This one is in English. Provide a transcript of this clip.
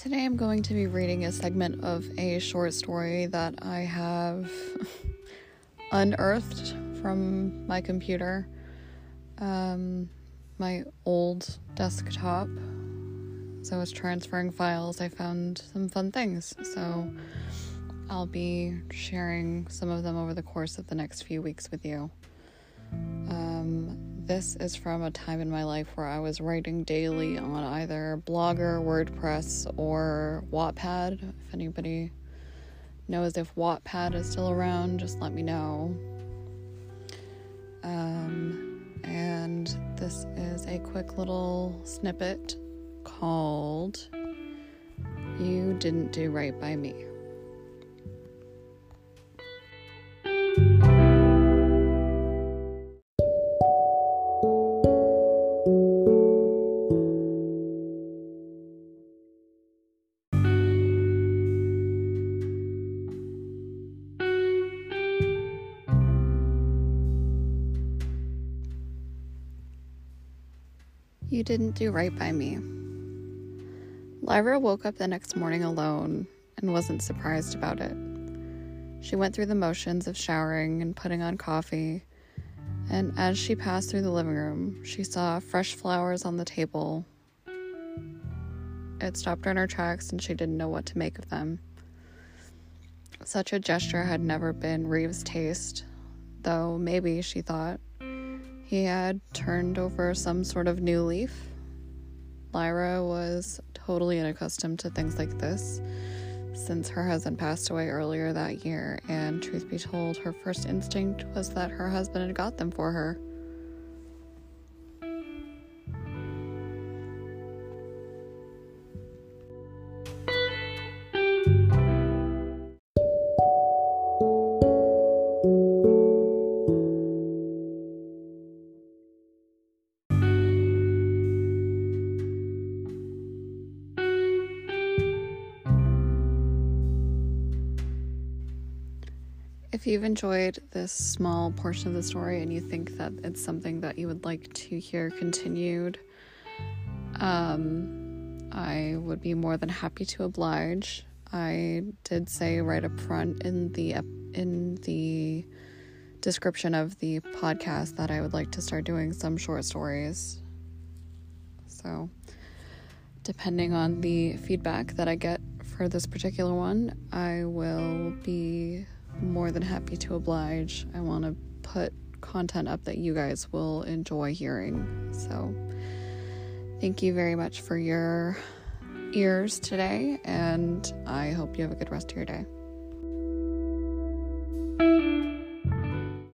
Today I'm going to be reading a segment of a short story that I have unearthed from my computer, um, my old desktop. As I was transferring files, I found some fun things. So I'll be sharing some of them over the course of the next few weeks with you. Um, this is from a time in my life where I was writing daily on either Blogger, WordPress, or Wattpad. If anybody knows if Wattpad is still around, just let me know. Um, and this is a quick little snippet called You Didn't Do Right by Me. You didn't do right by me. Lyra woke up the next morning alone and wasn't surprised about it. She went through the motions of showering and putting on coffee, and as she passed through the living room, she saw fresh flowers on the table. It stopped her in her tracks and she didn't know what to make of them. Such a gesture had never been Reeve's taste, though maybe, she thought, he had turned over some sort of new leaf. Lyra was totally unaccustomed to things like this since her husband passed away earlier that year, and truth be told, her first instinct was that her husband had got them for her. If you've enjoyed this small portion of the story and you think that it's something that you would like to hear continued, um, I would be more than happy to oblige. I did say right up front in the in the description of the podcast that I would like to start doing some short stories. So, depending on the feedback that I get for this particular one, I will be more than happy to oblige. I want to put content up that you guys will enjoy hearing. So, thank you very much for your ears today, and I hope you have a good rest of your day.